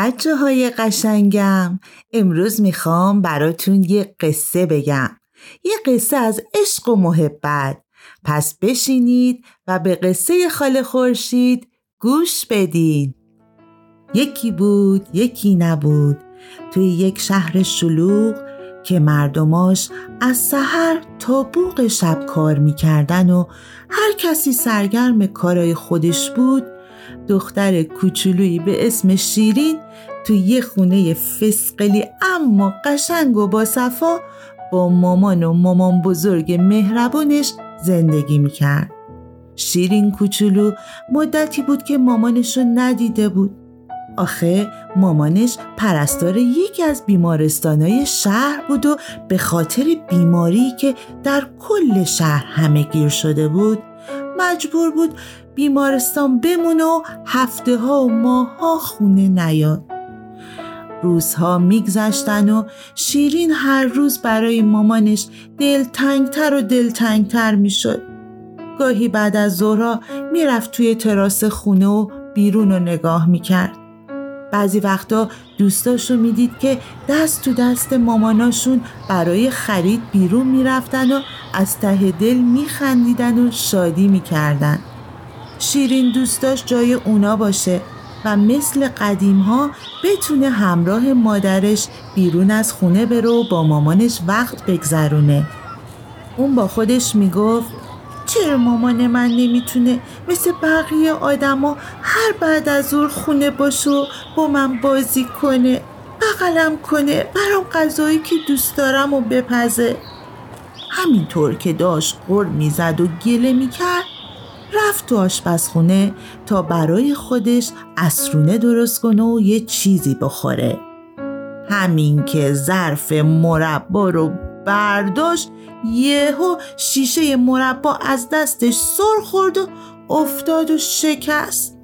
بچه های قشنگم امروز می‌خوام براتون یه قصه بگم. یه قصه از عشق و محبت. پس بشینید و به قصه خاله خورشید گوش بدین. یکی بود یکی نبود. توی یک شهر شلوغ که مردماش از سحر تا بوق شب کار می‌کردن و هر کسی سرگرم کارای خودش بود دختر کوچولویی به اسم شیرین تو یه خونه فسقلی اما قشنگ و با صفا با مامان و مامان بزرگ مهربونش زندگی می‌کرد. شیرین کوچولو مدتی بود که مامانش ندیده بود. آخه مامانش پرستار یکی از بیمارستانهای شهر بود و به خاطر بیماری که در کل شهر همه گیر شده بود مجبور بود بیمارستان بمونه و هفته ها و ماه ها خونه نیاد. روزها میگذشتن و شیرین هر روز برای مامانش دلتنگتر و دلتنگتر می‌شد. گاهی بعد از ظهرها می‌رفت توی تراس خونه و بیرون رو نگاه می‌کرد. بعضی وقتا دوستاشو می‌دید که دست تو دست ماماناشون برای خرید بیرون می‌رفتن و از ته دل میخندیدن و شادی می‌کردن. شیرین دوستاش جای اونا باشه و مثل قدیم ها بتونه همراه مادرش بیرون از خونه بره و با مامانش وقت بگذرونه. اون با خودش می‌گفت چرا مامان من نمی‌تونه مثل بقیه آدما هر بعد از ظهر خونه باشه و با من بازی کنه بغلم کنه برام غذایی که دوست دارم و بپزه؟ همینطور که داشت غر می‌زد و گله می‌کرد رفت تو آشپزخونه تا برای خودش اسرونه درست کنه و یه چیزی بخوره. همین که ظرف مربا رو برداشت یهو شیشه مربا از دستش سر خورد و افتاد و شکست.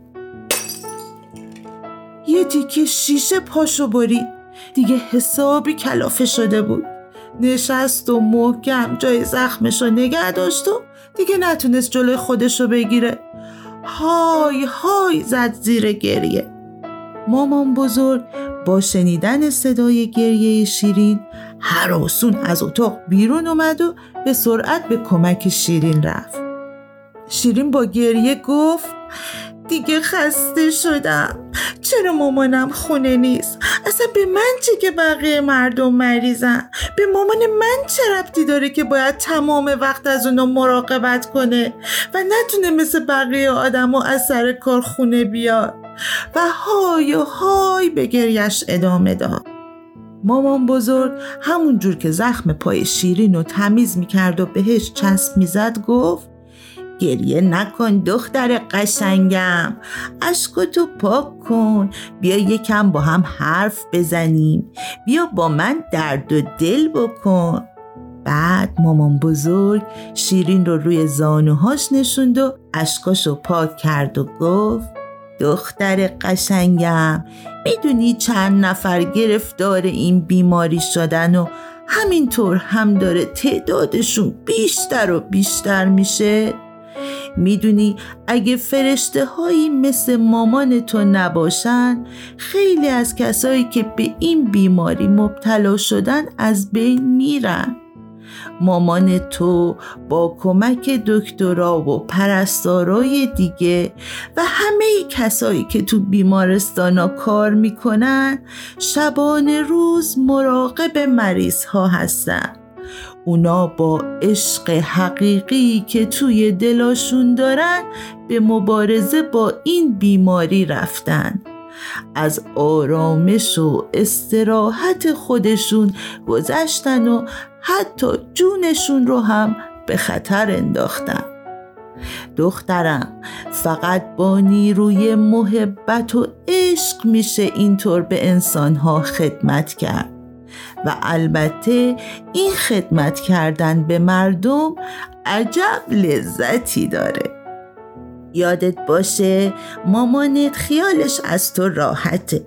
یه تیکه شیشه پاشو برید دیگه حسابی کلافه شده بود. نشست و محکم جای زخمش رو نگه داشت و دیگه نتونست جلوی خودش رو بگیره. های های زد زیر گریه. مامان بزرگ با شنیدن صدای گریه شیرین هراسون از اتاق بیرون اومد و به سرعت به کمک شیرین رفت. شیرین با گریه گفت دیگه خسته شدم. چرا مامانم خونه نیست؟ اصلا به من چه که بقیه مردم مریضن؟ به مامان من چه ربطی داره که باید تمام وقت از اونا مراقبت کنه و نتونه مثل بقیه آدم و از سر کار خونه بیاد؟ و های و های به گریش ادامه داد. مامان بزرگ همون جور که زخم پای شیرین رو تمیز می‌کرد و بهش چسب می‌زد گفت گریه نکن دختر قشنگم اشکتو پاک کن بیا یکم با هم حرف بزنیم بیا با من درد و دل بکن. بعد مامان بزرگ شیرین رو روی زانوهاش نشوند و اشکاشو پاک کرد و گفت دختر قشنگم. می‌دونی چند نفر گرفتار این بیماری شدن و همینطور هم داره تعدادشون بیشتر و بیشتر میشه؟ می‌دونی اگه فرشته هایی مثل مامان تو نباشن خیلی از کسایی که به این بیماری مبتلا شدن از بین میرن. مامان تو با کمک دکترا و پرستارای دیگه و همه کسایی که تو بیمارستانا کار می‌کنن شبانه روز مراقب مریض ها هستن. اونا با عشق حقیقی که توی دلاشون دارن به مبارزه با این بیماری رفتن. از آرامش و استراحت خودشون گذشتن و حتی جونشون رو هم به خطر انداختن. دخترم فقط با نیروی محبت و عشق میشه اینطور به انسانها خدمت کرد. و البته این خدمت کردن به مردم عجب لذتی داره. یادت باشه مامانت خیالش از تو راحته.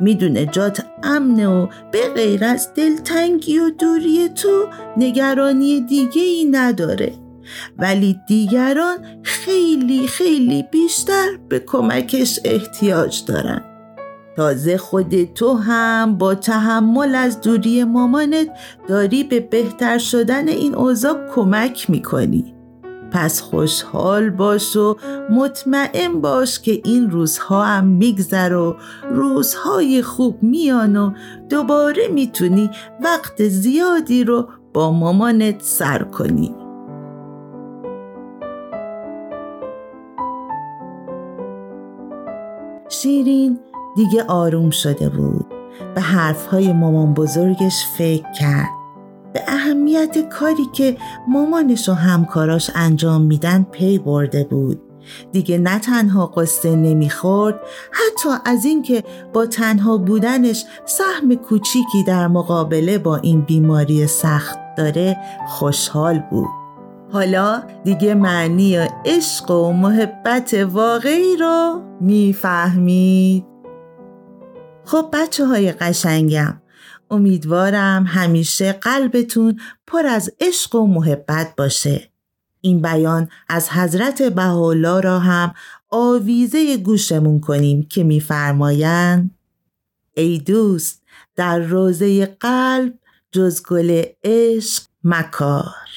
می‌دونه جات امنه و به غیر از دلتنگی و دوری تو نگرانی دیگه ای نداره. ولی دیگران خیلی خیلی بیشتر به کمکش احتیاج دارن. تازه خود تو هم با تحمل از دوری مامانت داری به بهتر شدن این اوضاع کمک می‌کنی. پس خوشحال باش و مطمئن باش که این روزها هم میگذر و روزهای خوب میان و دوباره می‌تونی وقت زیادی رو با مامانت سر کنی. شیرین دیگه آروم شده بود. به حرفهای مامان بزرگش فکر کرد. به اهمیت کاری که مامانش و همکاراش انجام میدن پی برده بود. دیگه نه تنها قصه نمی‌خورد حتی از اینکه با تنها بودنش سهم کوچیکی در مقابله با این بیماری سخت داره خوشحال بود. حالا دیگه معنی عشق و محبت واقعی رو می‌فهمید. خب بچه های قشنگم امیدوارم همیشه قلبتون پر از عشق و محبت باشه. این بیان از حضرت بهاءالله را هم آویزه گوشمون کنیم که میفرمایند ای دوست در روزه قلب جز گل عشق مکار.